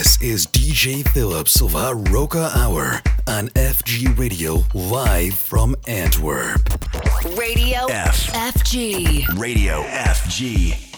This is DJ Phillips of Roca Hour on FG Radio live from Antwerp. Radio F. FG. Radio FG.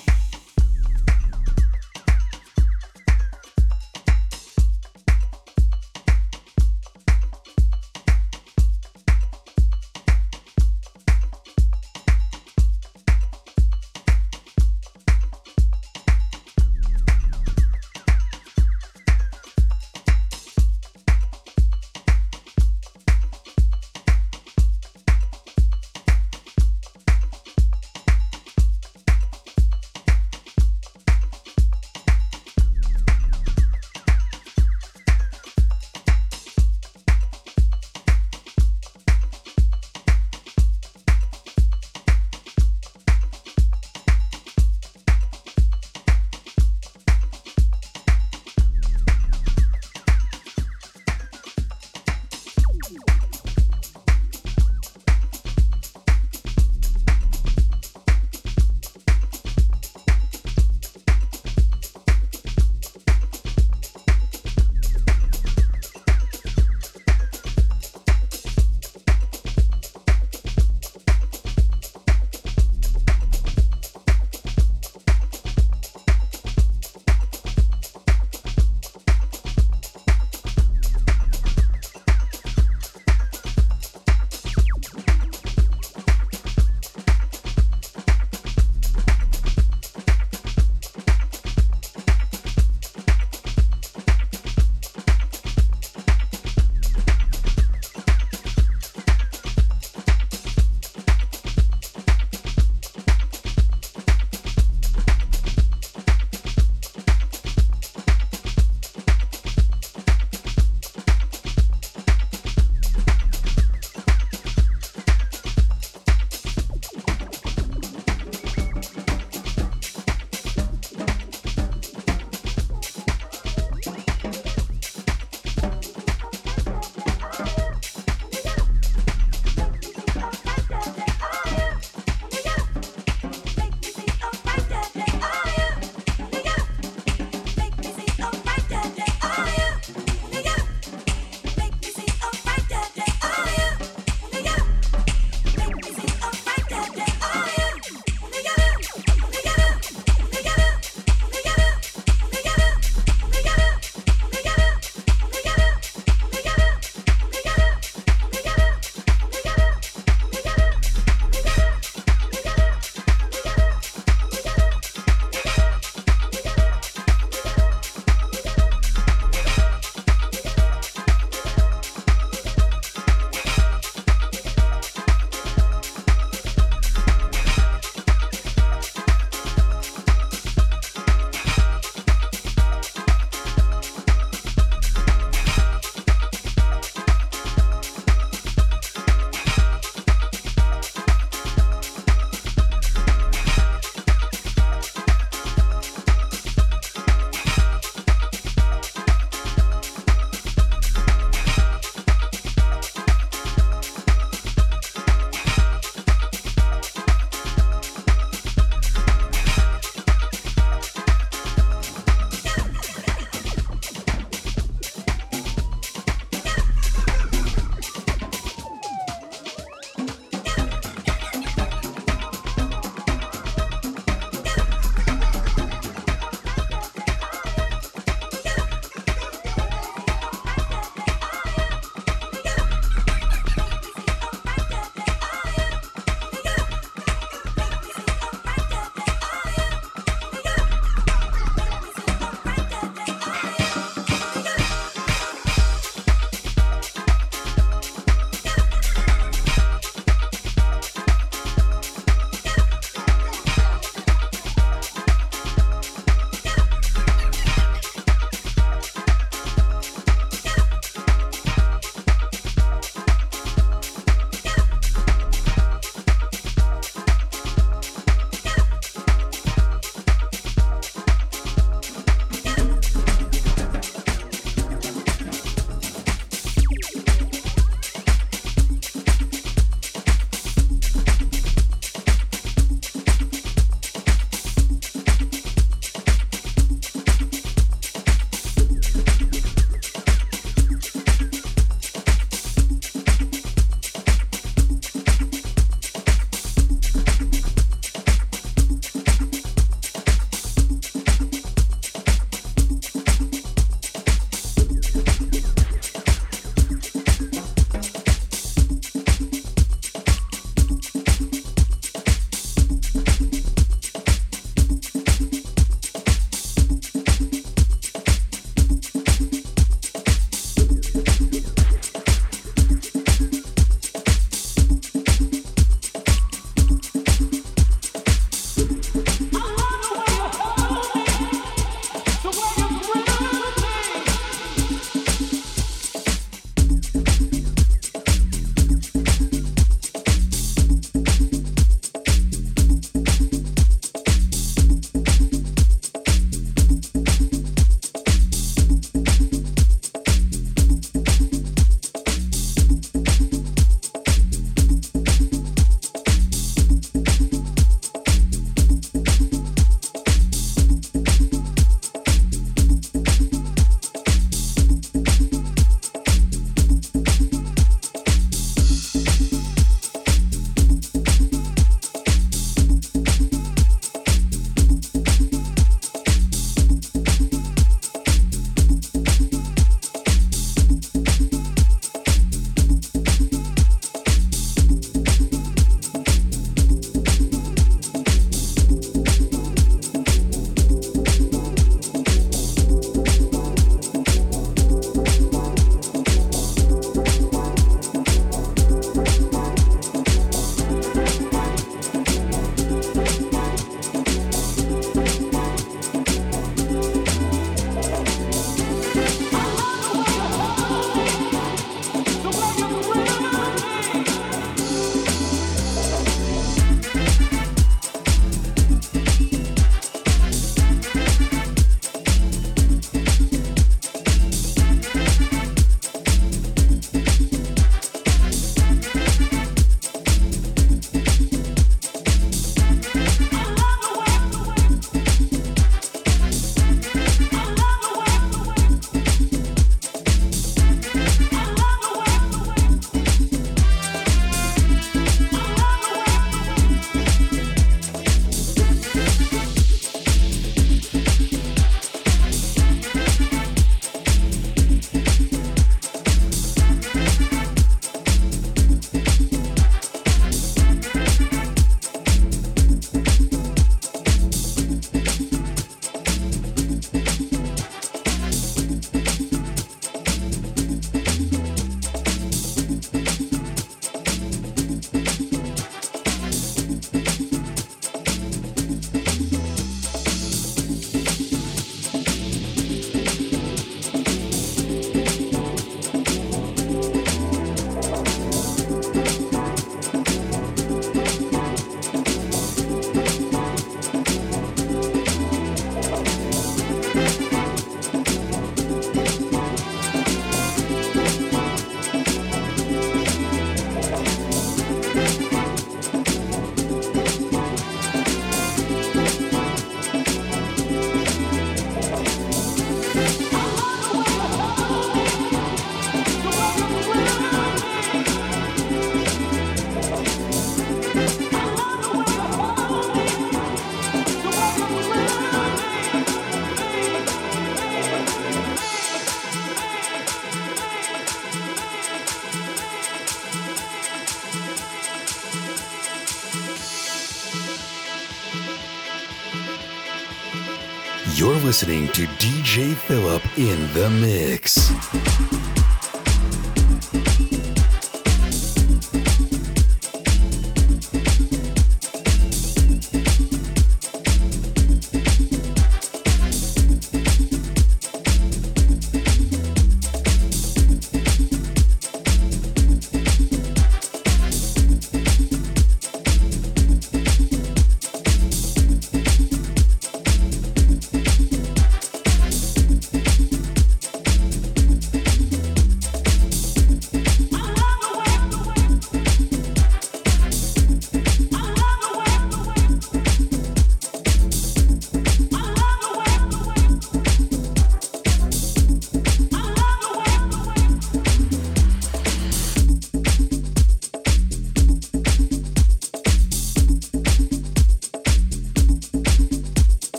Listening to DJ Philip in the Mix.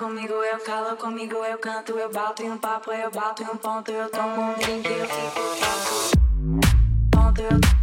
Comigo eu calo, comigo eu canto, eu bato em um papo, eu bato em um ponto, eu tomo um drink, eu fico tonto. Ponto, eu,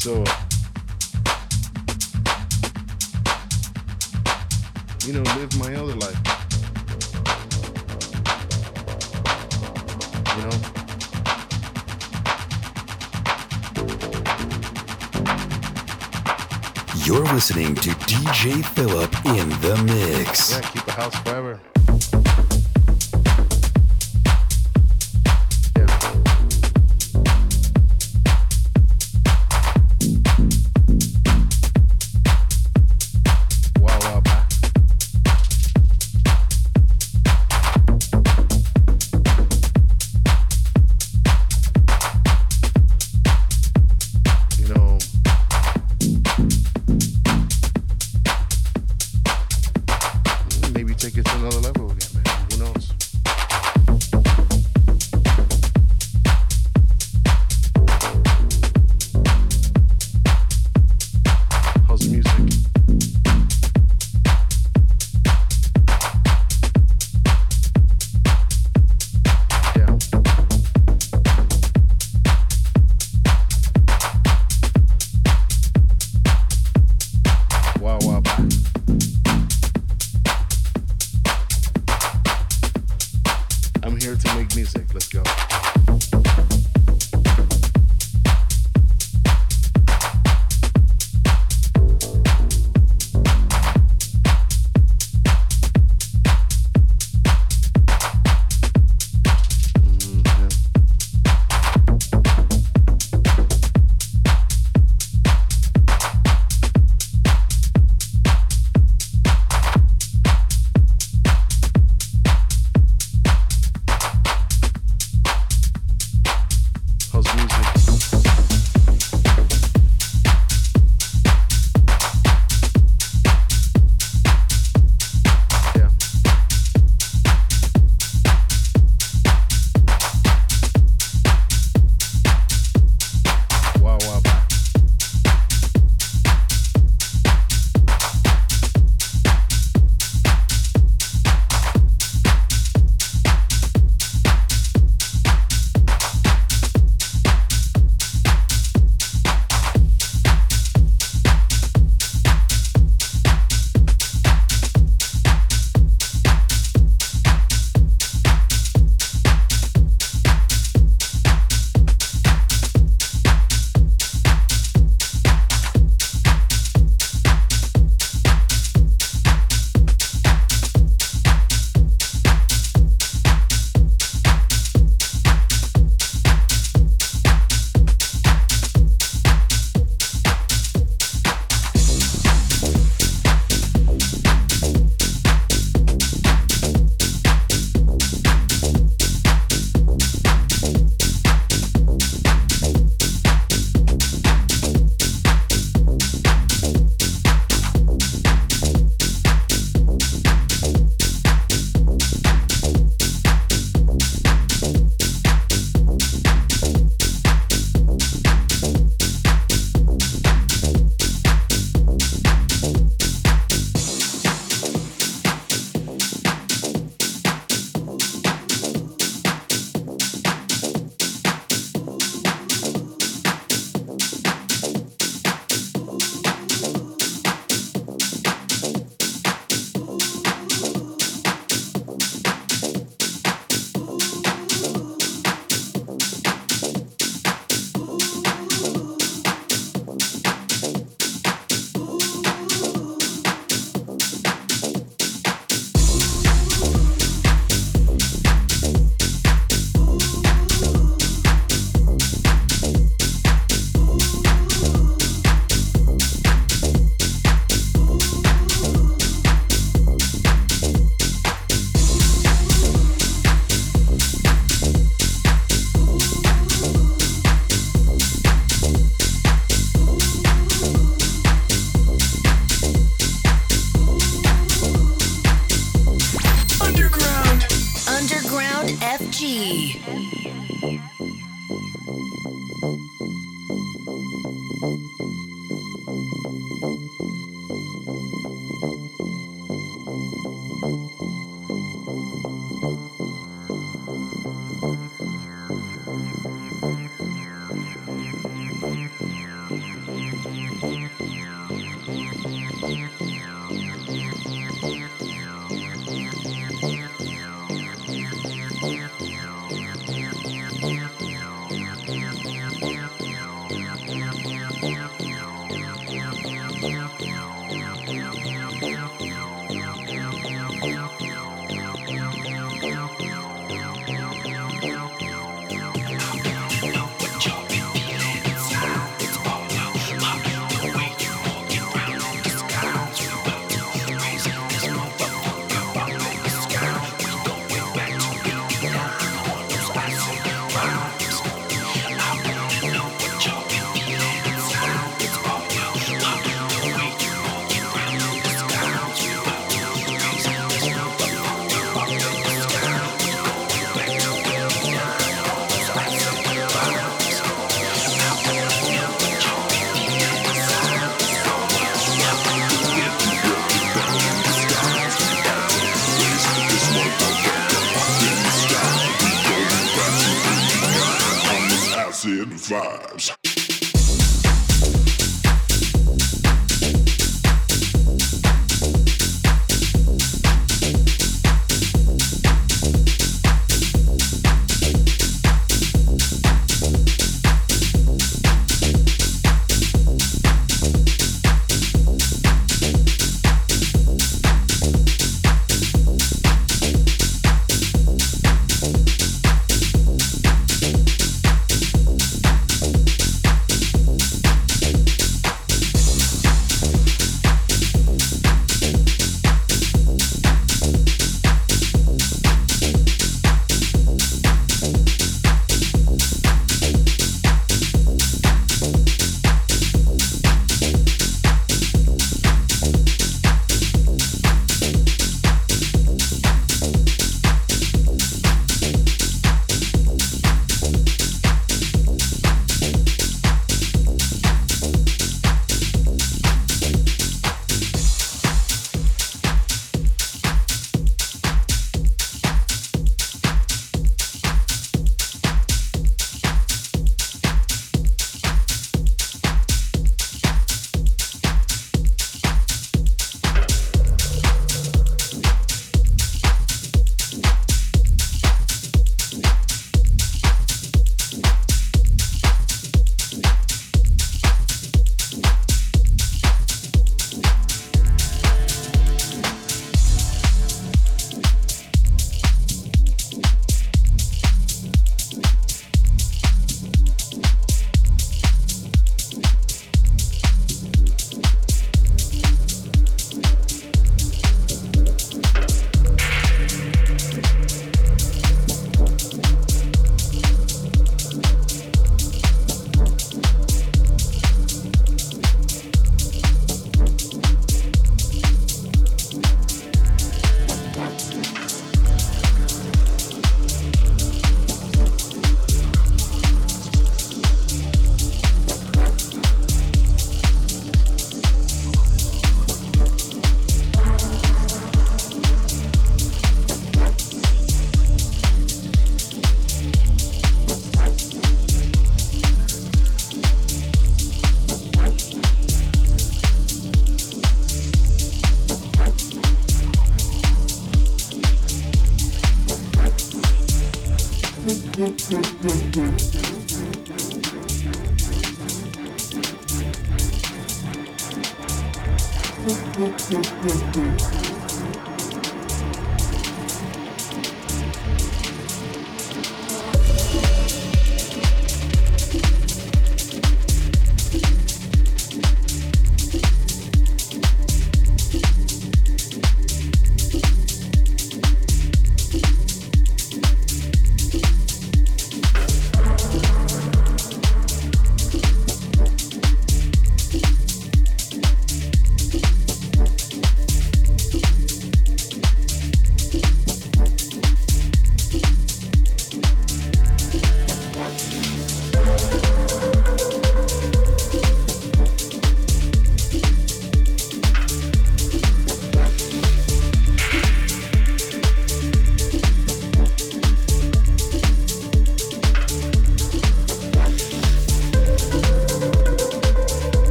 So, you know, live my other life. You know? You're listening to DJ Philip in the mix. Yeah, keep the house forever.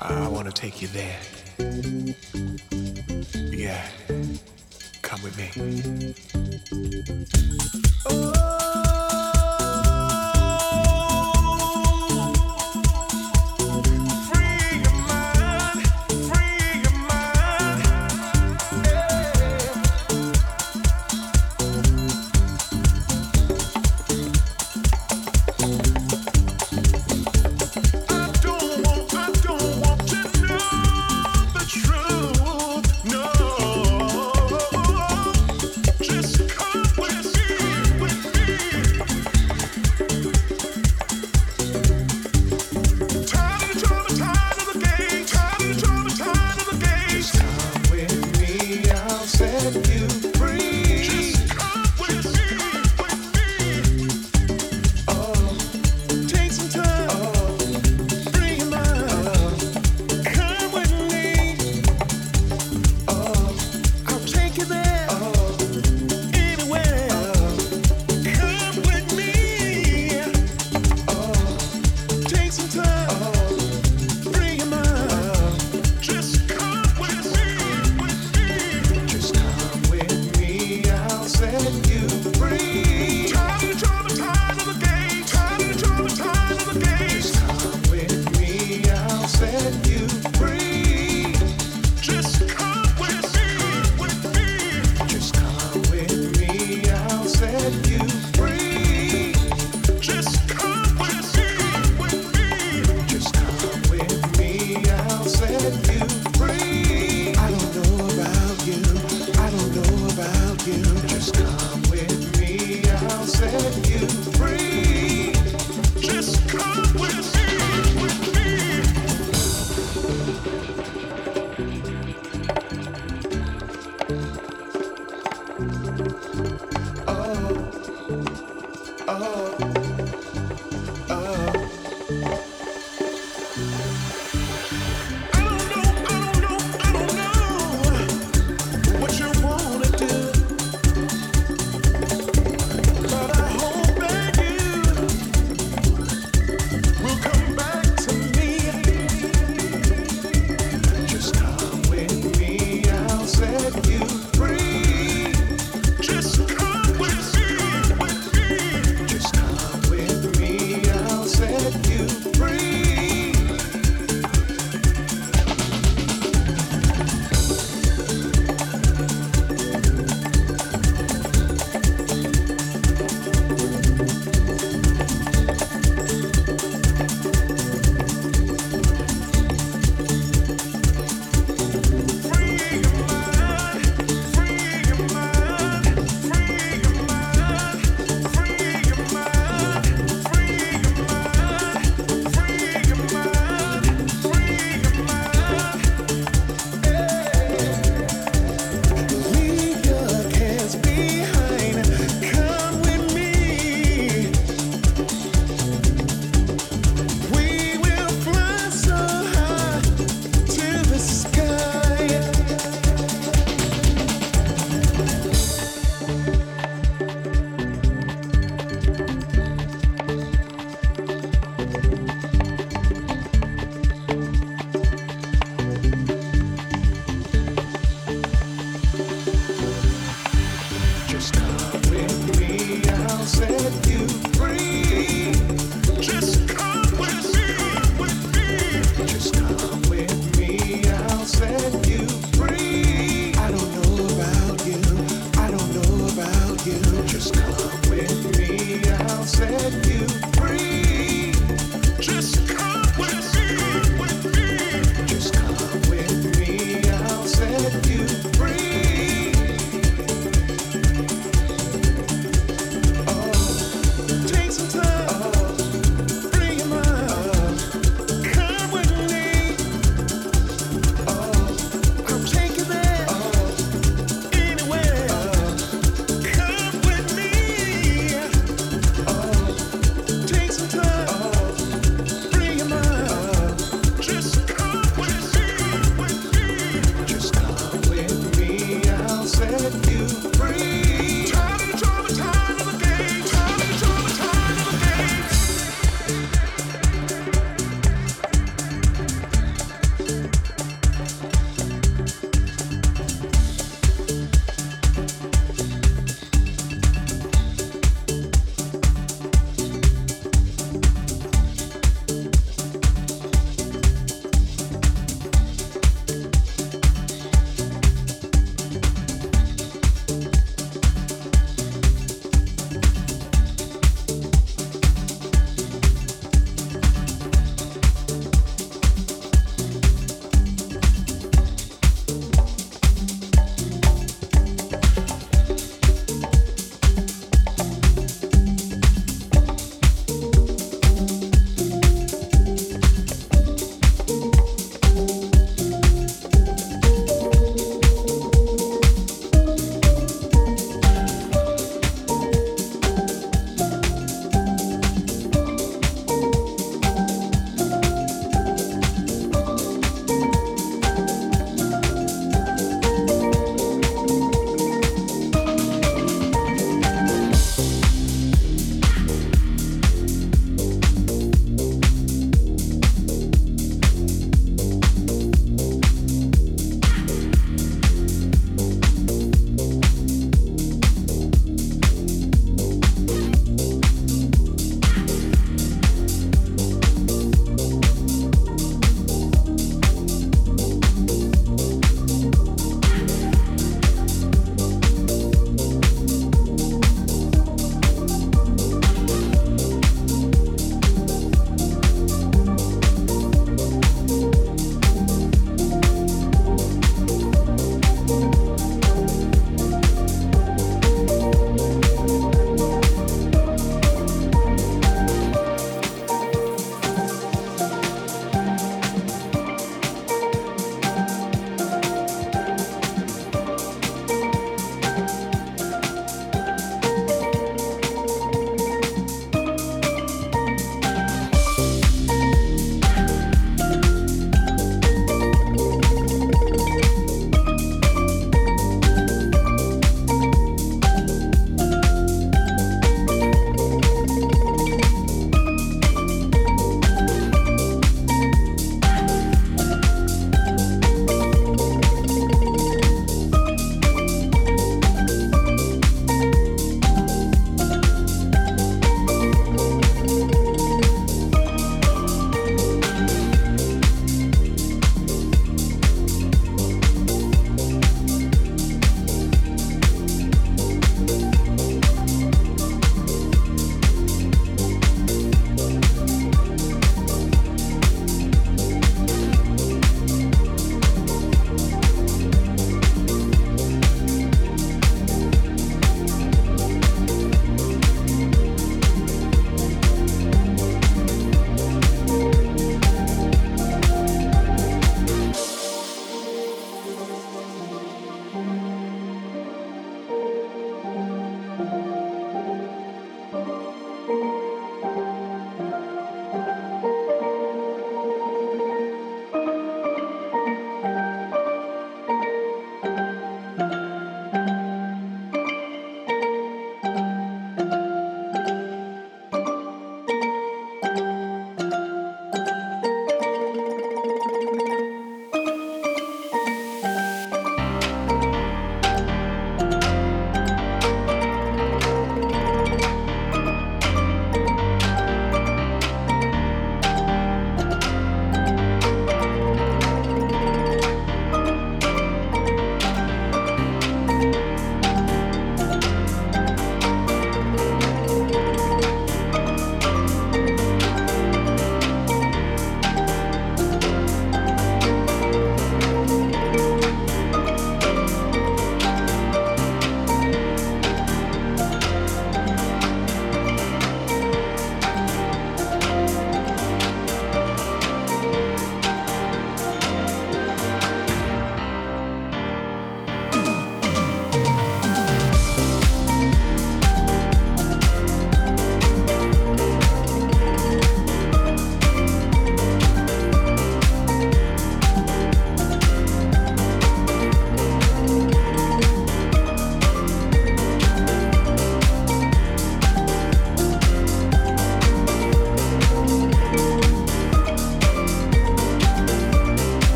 I want to take you there.